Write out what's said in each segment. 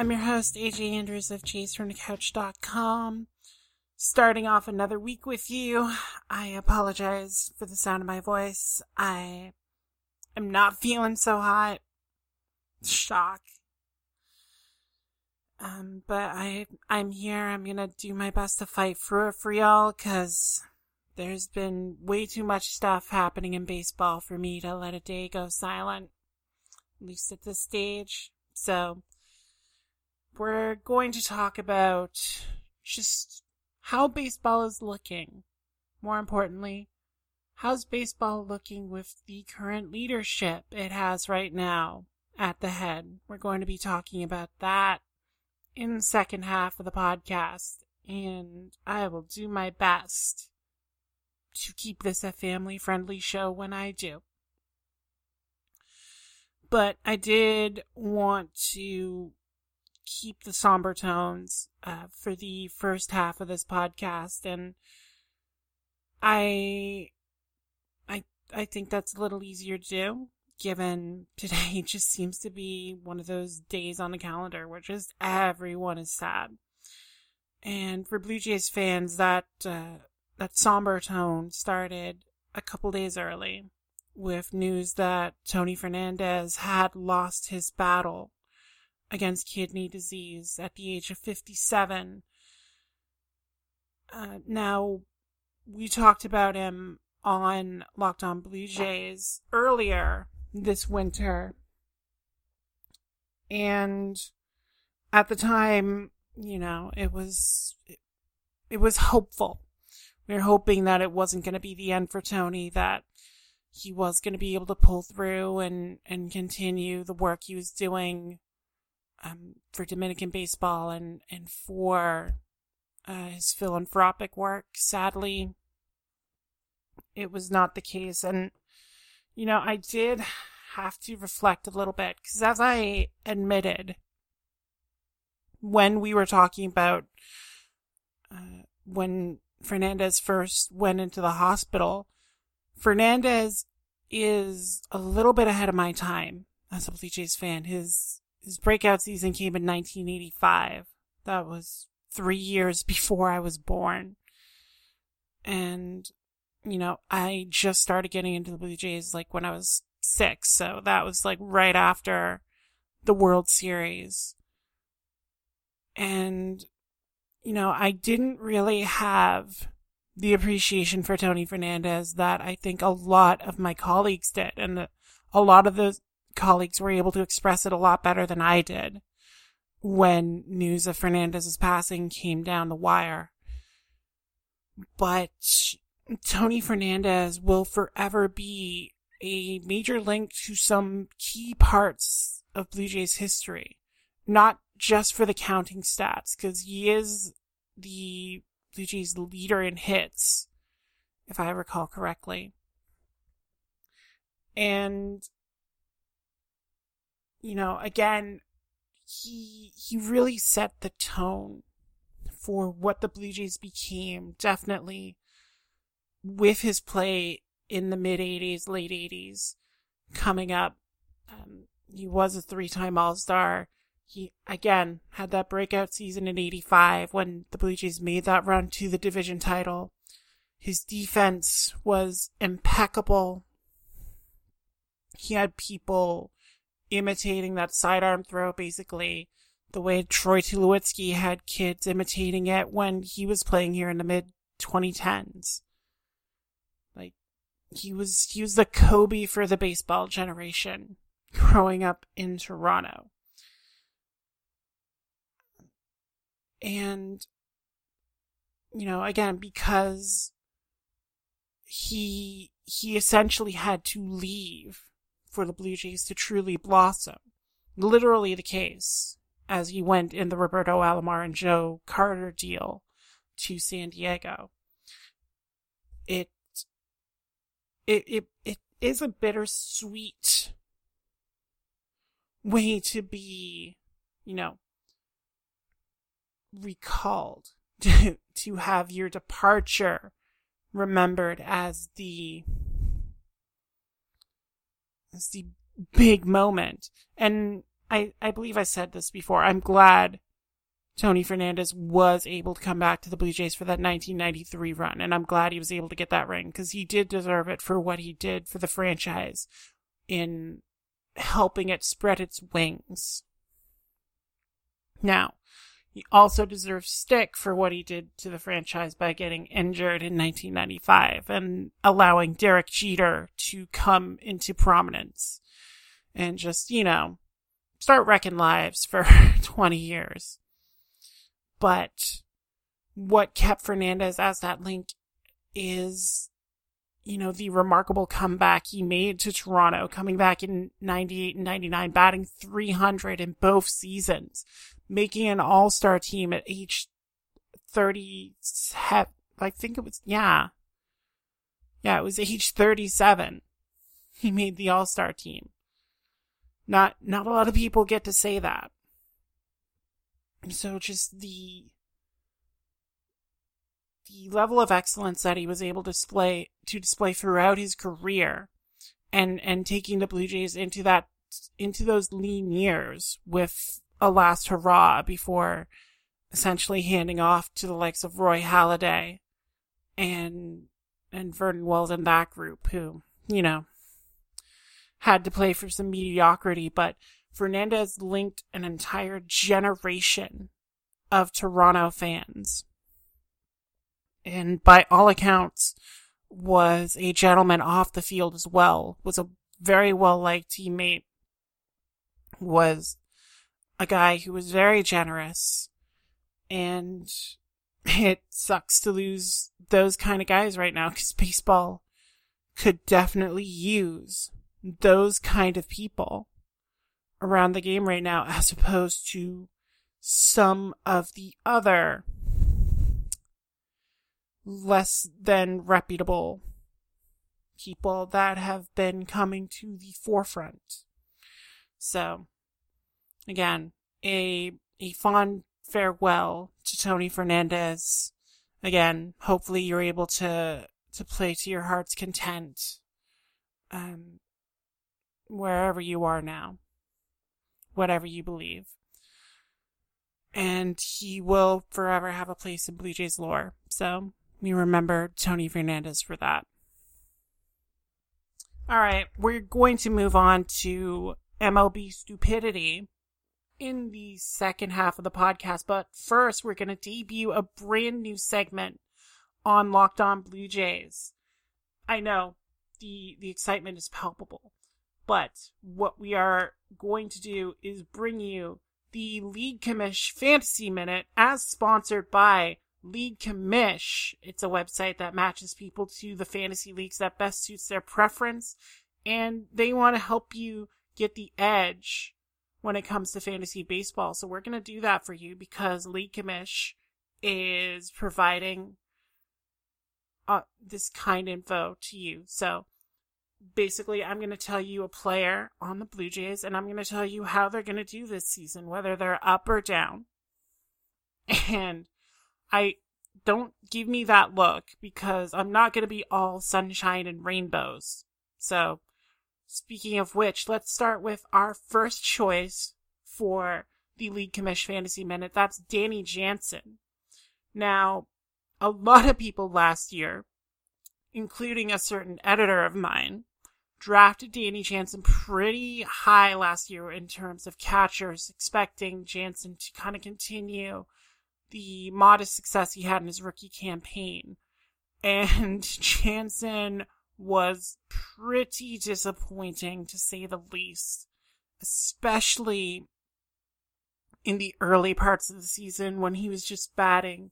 I'm your host, AJ Andrews of JaysFromTheCouch.com. Starting off another week with you. I apologize for the sound of my voice. I am not feeling so hot. Shock. Um, but I, I'm here. I'm gonna do my best to fight through it for y'all, cause there's been way too much stuff happening in baseball for me to let a day go silent. At least at this stage. So, we're going to talk about just how baseball is looking. More importantly, how's baseball looking with the current leadership it has right now at the head? We're going to be talking about that in the second half of the podcast, and I will do my best to keep this a family friendly show when I do. But I did want to keep the somber tones uh, for the first half of this podcast, and I, I, I think that's a little easier to do given today just seems to be one of those days on the calendar where just everyone is sad. And for Blue Jays fans, that uh, that somber tone started a couple days early with news that Tony Fernandez had lost his battle against kidney disease at the age of 57. Uh, now, we talked about him on Locked On Blue Jays earlier this winter. And at the time, you know, it was it, was hopeful. We were hoping that it wasn't going to be the end for Tony, that he was going to be able to pull through and and continue the work he was doing um, for Dominican baseball and and for uh, his philanthropic work. Sadly, it was not the case, and you know, I did have to reflect a little bit because, as I admitted when we were talking about uh, when Fernandez first went into the hospital, Fernandez is a little bit ahead of my time as a Blue Jays fan. His his breakout season came in 1985. That was three years before I was born. And you know, I just started getting into the Blue Jays like when I was six. So that was like right after the World Series. And, you know, I didn't really have the appreciation for Tony Fernandez that I think a lot of my colleagues did. And a lot of those colleagues were able to express it a lot better than I did when news of Fernandez's passing came down the wire. But Tony Fernandez will forever be a major link to some key parts of Blue Jays history. Not just for the counting stats, because he is the Blue Jays leader in hits, if I recall correctly. And, you know, again, he, he really set the tone for what the Blue Jays became, definitely with his play in the mid 80s, late 80s, coming up. Um, he was a three time All Star. He, again, had that breakout season in 85 when the Blue Jays made that run to the division title. His defense was impeccable. He had people imitating that sidearm throw, basically, the way Troy Tulowitzki had kids imitating it when he was playing here in the mid 2010s Like, he was he was the Kobe for the baseball generation growing up in Toronto. And you know, again, because he he essentially had to leave for the Blue Jays to truly blossom. Literally the case. as he went in the Roberto Alomar and Joe Carter deal to San Diego. It it it, it is a bittersweet way to be, you know, recalled to, to have your departure remembered as the as the big moment. And I I believe I said this before. I'm glad Tony Fernandez was able to come back to the Blue Jays for that 1993 run, and I'm glad he was able to get that ring because he did deserve it for what he did for the franchise in helping it spread its wings. Now, he also deserves stick for what he did to the franchise by getting injured in 1995 and allowing Derek Jeter to come into prominence and just, you know, start wrecking lives for 20 years. But what kept Fernandez as that link is, you know, the remarkable comeback he made to Toronto, coming back in 98 and 99, batting 300 in both seasons, making an all-star team at age 37. I think it was, yeah. Yeah, it was age 37. He made the all-star team. Not, not a lot of people get to say that. So just the, the level of excellence that he was able to display, to display throughout his career and, and taking the Blue Jays into that, into those lean years with a last hurrah before essentially handing off to the likes of Roy Halladay and and Vernon Wells and that group who, you know, had to play for some mediocrity, but Fernandez linked an entire generation of Toronto fans. And by all accounts, was a gentleman off the field as well, was a very well liked teammate, was a guy who was very generous and it sucks to lose those kind of guys right now because baseball could definitely use those kind of people around the game right now as opposed to some of the other less than reputable people that have been coming to the forefront. So, again, a a fond farewell to Tony Fernandez. Again, hopefully you're able to to play to your heart's content. Um, wherever you are now, whatever you believe. And he will forever have a place in Blue Jays lore. So we remember Tony Fernandez for that. All right, we're going to move on to MLB stupidity in the second half of the podcast. But first, we're going to debut a brand new segment on Locked On Blue Jays. I know the the excitement is palpable, but what we are going to do is bring you the League Commish Fantasy Minute as sponsored by League Commish. It's a website that matches people to the fantasy leagues that best suits their preference, and they want to help you get the edge when it comes to fantasy baseball. So we're going to do that for you because League Commish is providing uh, this kind info to you. So basically, I'm going to tell you a player on the Blue Jays and I'm going to tell you how they're going to do this season, whether they're up or down. And I don't give me that look because I'm not going to be all sunshine and rainbows. So Speaking of which, let's start with our first choice for the League Commish Fantasy Minute. That's Danny Jansen. Now, a lot of people last year, including a certain editor of mine, drafted Danny Jansen pretty high last year in terms of catchers, expecting Jansen to kind of continue the modest success he had in his rookie campaign. And Jansen was pretty disappointing to say the least, especially in the early parts of the season when he was just batting,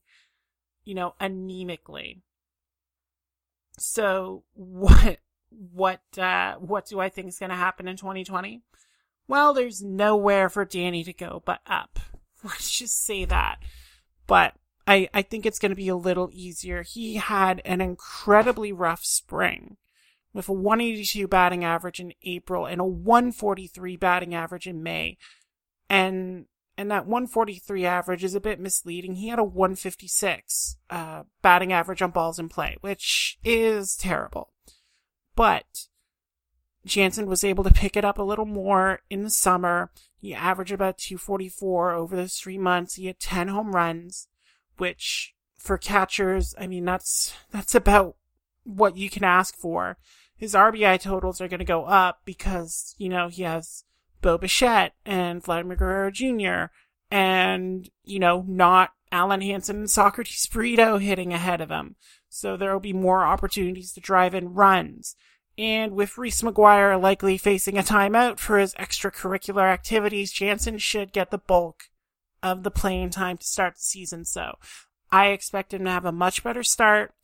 you know, anemically. So what what uh what do I think is going to happen in 2020? well, there's nowhere for Danny to go but up. Let's just say that. But I, I think it's going to be a little easier. He had an incredibly rough spring with a 182 batting average in April and a 143 batting average in May. And and that 143 average is a bit misleading. He had a 156 uh, batting average on balls in play, which is terrible. But Jansen was able to pick it up a little more in the summer. He averaged about 244 over those three months. He had 10 home runs, which for catchers, I mean, that's, that's about what you can ask for. His RBI totals are going to go up because, you know, he has Bo Bichette and Vladimir Guerrero Jr. and, you know, not Alen Hanson and Socrates Brito hitting ahead of him. So there will be more opportunities to drive in runs. And with Reese McGuire likely facing a timeout for his extracurricular activities, Jansen should get the bulk of the playing time to start the season. So I expect him to have a much better start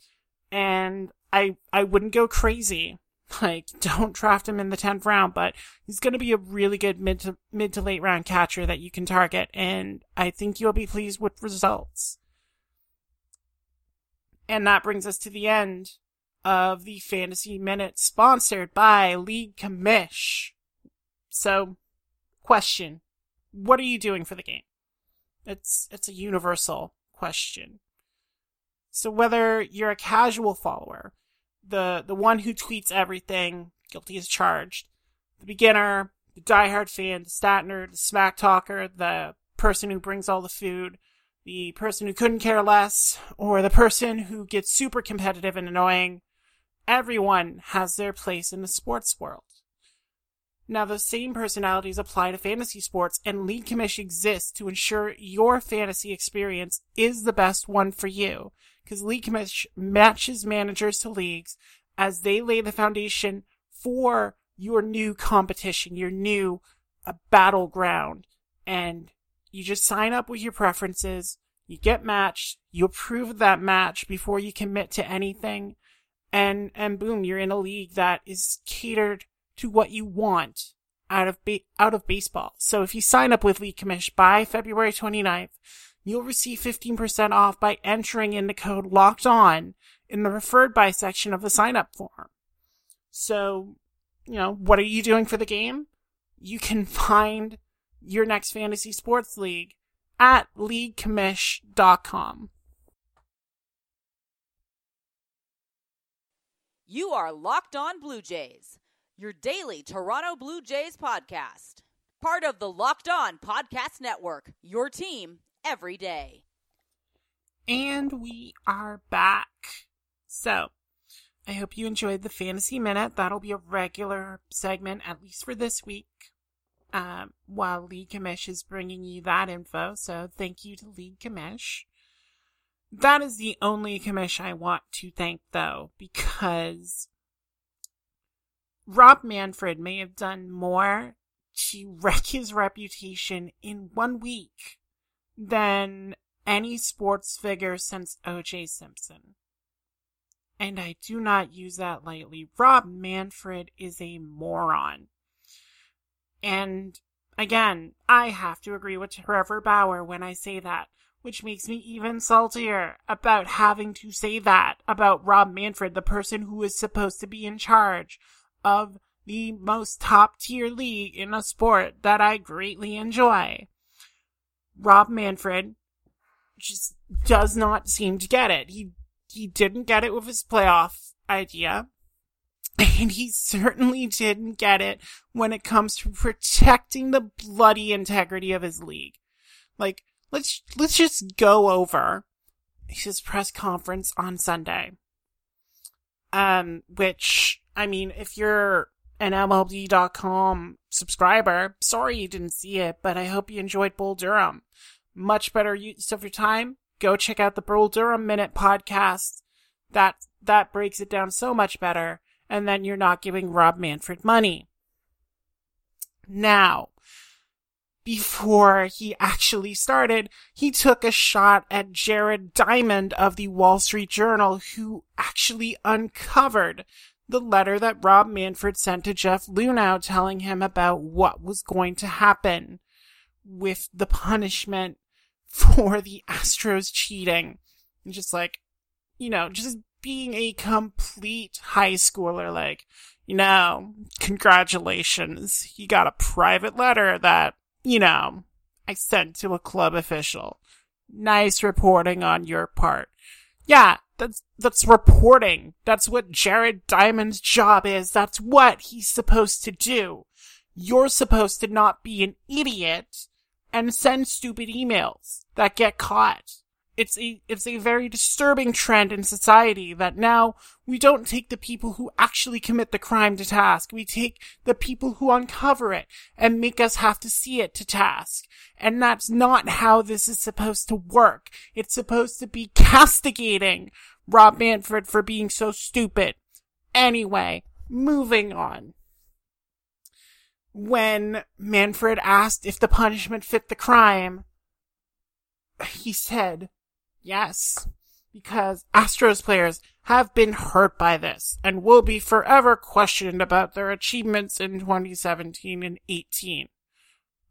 and I, I wouldn't go crazy. Like, don't draft him in the 10th round, but he's going to be a really good mid to, mid to late round catcher that you can target. And I think you'll be pleased with results. And that brings us to the end of the Fantasy Minute sponsored by League Commish. So, question. What are you doing for the game? It's, it's a universal question. So whether you're a casual follower, the, the one who tweets everything, guilty as charged, the beginner, the diehard fan, the stat nerd, the smack talker, the person who brings all the food, the person who couldn't care less, or the person who gets super competitive and annoying, Everyone has their place in the sports world. Now, those same personalities apply to fantasy sports, and League Commish exists to ensure your fantasy experience is the best one for you. Because League Commish matches managers to leagues as they lay the foundation for your new competition, your new uh, battleground. And you just sign up with your preferences, you get matched, you approve that match before you commit to anything, and and boom, you're in a league that is catered to what you want out of out of baseball. So if you sign up with League Commish by February 29th, you'll receive 15% off by entering in the code locked on in the referred by section of the sign up form. So, you know, what are you doing for the game? You can find your next fantasy sports league at leaguecommish.com. You are Locked On Blue Jays, your daily Toronto Blue Jays podcast. Part of the Locked On Podcast Network, your team every day. And we are back. So, I hope you enjoyed the Fantasy Minute. That'll be a regular segment, at least for this week, um, while League Commish is bringing you that info. So, thank you to League Commish. That is the only commission I want to thank, though, because Rob Manfred may have done more to wreck his reputation in one week than any sports figure since O.J. Simpson. And I do not use that lightly. Rob Manfred is a moron. And again, I have to agree with Trevor Bauer when I say that which makes me even saltier about having to say that about Rob Manfred, the person who is supposed to be in charge of the most top tier league in a sport that I greatly enjoy. Rob Manfred just does not seem to get it. He he didn't get it with his playoff idea. And he certainly didn't get it when it comes to protecting the bloody integrity of his league. Like, let's let's just go over his press conference on Sunday. Um, which I mean, if you're an MLB.com subscriber, sorry you didn't see it, but I hope you enjoyed Bull Durham. Much better use of your time. Go check out the Bull Durham Minute podcast. That that breaks it down so much better, and then you're not giving Rob Manfred money. Now, before he actually started, he took a shot at Jared Diamond of the Wall Street Journal, who actually uncovered the letter that Rob Manfred sent to Jeff Luhnow telling him about what was going to happen with the punishment for the Astros cheating. And just like, you know, just being a complete high schooler, like, you know, congratulations. You got a private letter that, you know, I sent to a club official. Nice reporting on your part. Yeah, that's, that's reporting. That's what Jared Diamond's job is. That's what he's supposed to do. You're supposed to not be an idiot and send stupid emails that get caught it's a it's a very disturbing trend in society that now we don't take the people who actually commit the crime to task. We take the people who uncover it and make us have to see it to task. And that's not how this is supposed to work. It's supposed to be castigating Rob Manfred for being so stupid. Anyway, moving on. When Manfred asked if the punishment fit the crime, he said, Yes, because Astros players have been hurt by this and will be forever questioned about their achievements in 2017 and 18.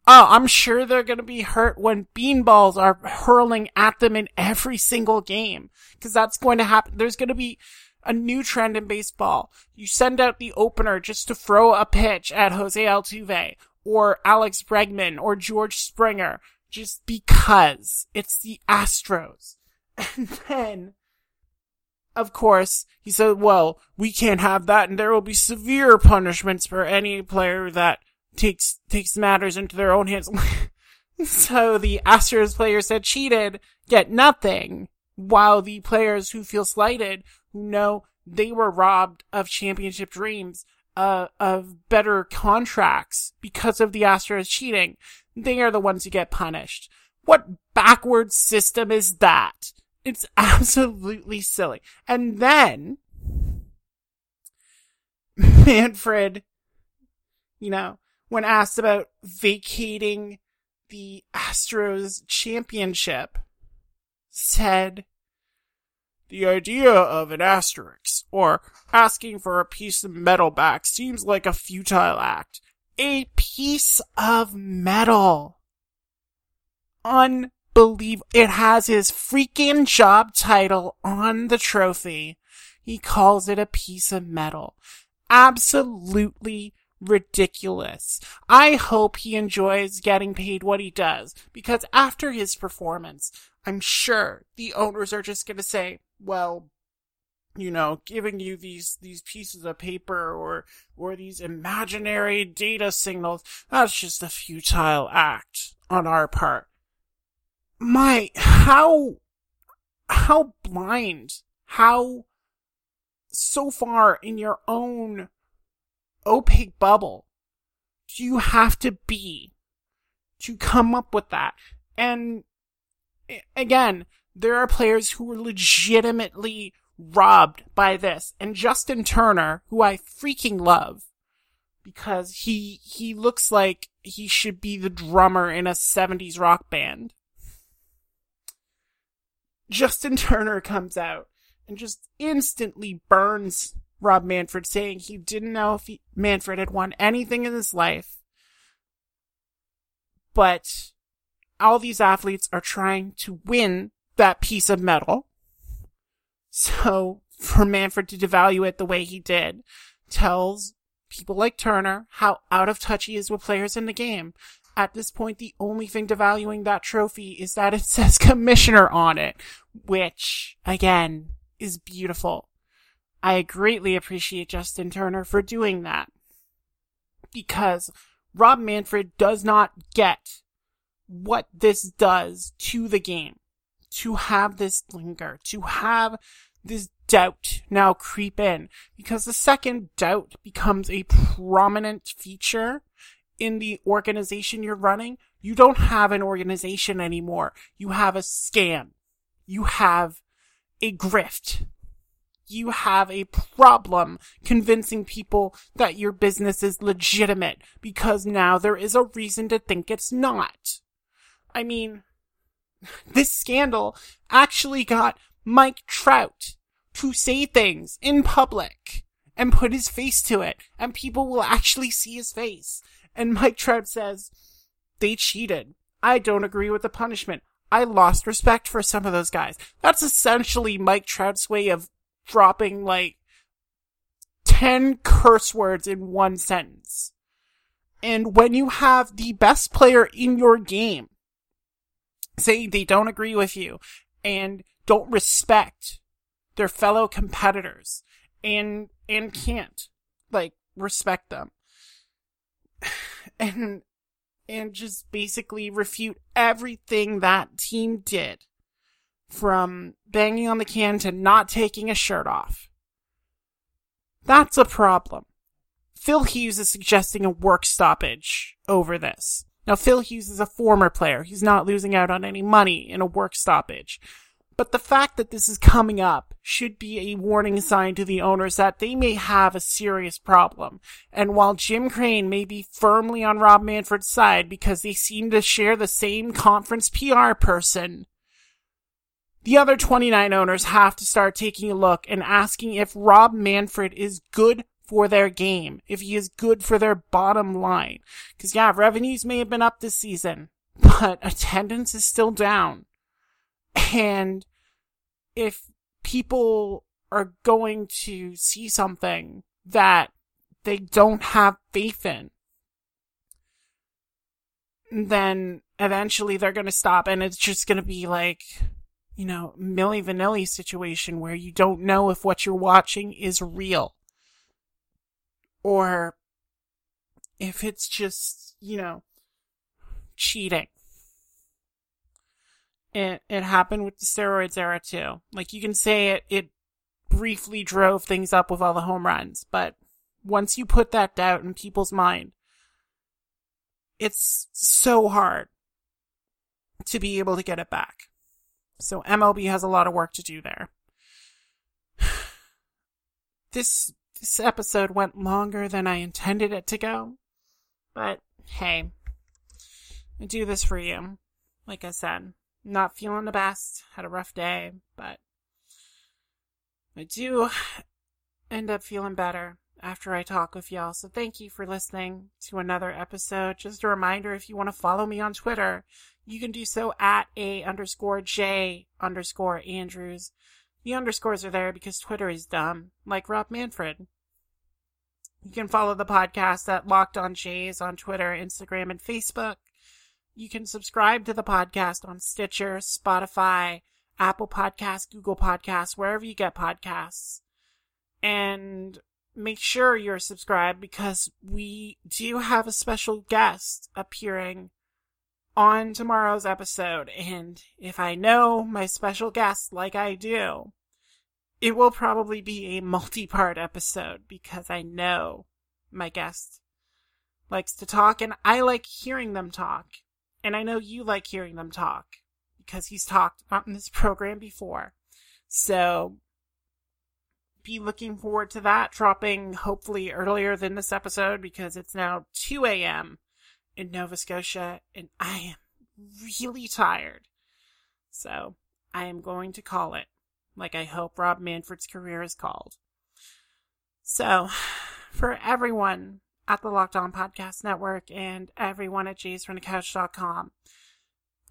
Oh, I'm sure they're gonna be hurt when beanballs are hurling at them in every single game. Cause that's going to happen. There's gonna be a new trend in baseball. You send out the opener just to throw a pitch at Jose Altuve or Alex Bregman or George Springer just because it's the Astros. And then, of course, he said, well, we can't have that and there will be severe punishments for any player that takes, takes matters into their own hands. so the Astros players that cheated get nothing, while the players who feel slighted, who know they were robbed of championship dreams, uh, of better contracts because of the Astros cheating, they are the ones who get punished. What backward system is that? It's absolutely silly. And then Manfred, you know, when asked about vacating the Astros championship, said, the idea of an asterisk, or asking for a piece of metal back, seems like a futile act. A piece of metal. Un believe it has his freaking job title on the trophy. He calls it a piece of metal. Absolutely ridiculous. I hope he enjoys getting paid what he does because after his performance, I'm sure the owners are just going to say, well, you know, giving you these, these pieces of paper or, or these imaginary data signals, that's just a futile act on our part my, how, how blind, how so far in your own opaque bubble do you have to be to come up with that? And again, there are players who were legitimately robbed by this. And Justin Turner, who I freaking love, because he, he looks like he should be the drummer in a 70s rock band. Justin Turner comes out and just instantly burns Rob Manfred, saying he didn't know if he, Manfred had won anything in his life. But all these athletes are trying to win that piece of metal. So for Manfred to devalue it the way he did tells people like Turner how out of touch he is with players in the game at this point, the only thing devaluing that trophy is that it says commissioner on it, which, again, is beautiful. I greatly appreciate Justin Turner for doing that. Because Rob Manfred does not get what this does to the game. To have this linger, to have this doubt now creep in. Because the second doubt becomes a prominent feature in the organization you're running, you don't have an organization anymore. You have a scam. You have a grift. You have a problem convincing people that your business is legitimate because now there is a reason to think it's not. I mean, this scandal actually got Mike Trout to say things in public and put his face to it, and people will actually see his face. And Mike Trout says, they cheated. I don't agree with the punishment. I lost respect for some of those guys. That's essentially Mike Trout's way of dropping like 10 curse words in one sentence. And when you have the best player in your game say they don't agree with you and don't respect their fellow competitors and and can't like respect them and and just basically refute everything that team did. From banging on the can to not taking a shirt off. That's a problem. Phil Hughes is suggesting a work stoppage over this. Now Phil Hughes is a former player. He's not losing out on any money in a work stoppage but the fact that this is coming up should be a warning sign to the owners that they may have a serious problem. And while Jim Crane may be firmly on Rob Manfred's side because they seem to share the same conference PR person, the other 29 owners have to start taking a look and asking if Rob Manfred is good for their game, if he is good for their bottom line. Cause yeah, revenues may have been up this season, but attendance is still down. And if people are going to see something that they don't have faith in, then eventually they're going to stop. And it's just going to be like, you know, Milli Vanilli situation where you don't know if what you're watching is real. Or if it's just, you know, cheating it it happened with the steroids era too. Like you can say it it briefly drove things up with all the home runs, but once you put that doubt in people's mind, it's so hard to be able to get it back. So MLB has a lot of work to do there. This this episode went longer than I intended it to go. But hey, I do this for you. Like I said, not feeling the best, had a rough day, but I do end up feeling better after I talk with y'all. So thank you for listening to another episode. Just a reminder, if you want to follow me on Twitter, you can do so at a underscore J underscore Andrews. The underscores are there because Twitter is dumb, like Rob Manfred. You can follow the podcast at Locked On Jays on Twitter, Instagram, and Facebook. You can subscribe to the podcast on Stitcher, Spotify, Apple Podcasts, Google Podcasts, wherever you get podcasts. And make sure you're subscribed because we do have a special guest appearing on tomorrow's episode. And if I know my special guest like I do, it will probably be a multi part episode because I know my guest likes to talk and I like hearing them talk. And I know you like hearing them talk because he's talked on this program before. So be looking forward to that dropping hopefully earlier than this episode because it's now 2 a.m. in Nova Scotia and I am really tired. So I am going to call it like I hope Rob Manfred's career is called. So for everyone at the Locked On Podcast Network and everyone at jaysfromthecouch.com.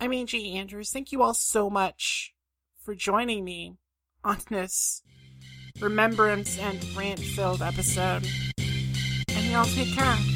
I'm AJ Andrews. Thank you all so much for joining me on this remembrance and rant filled episode. And y'all take care.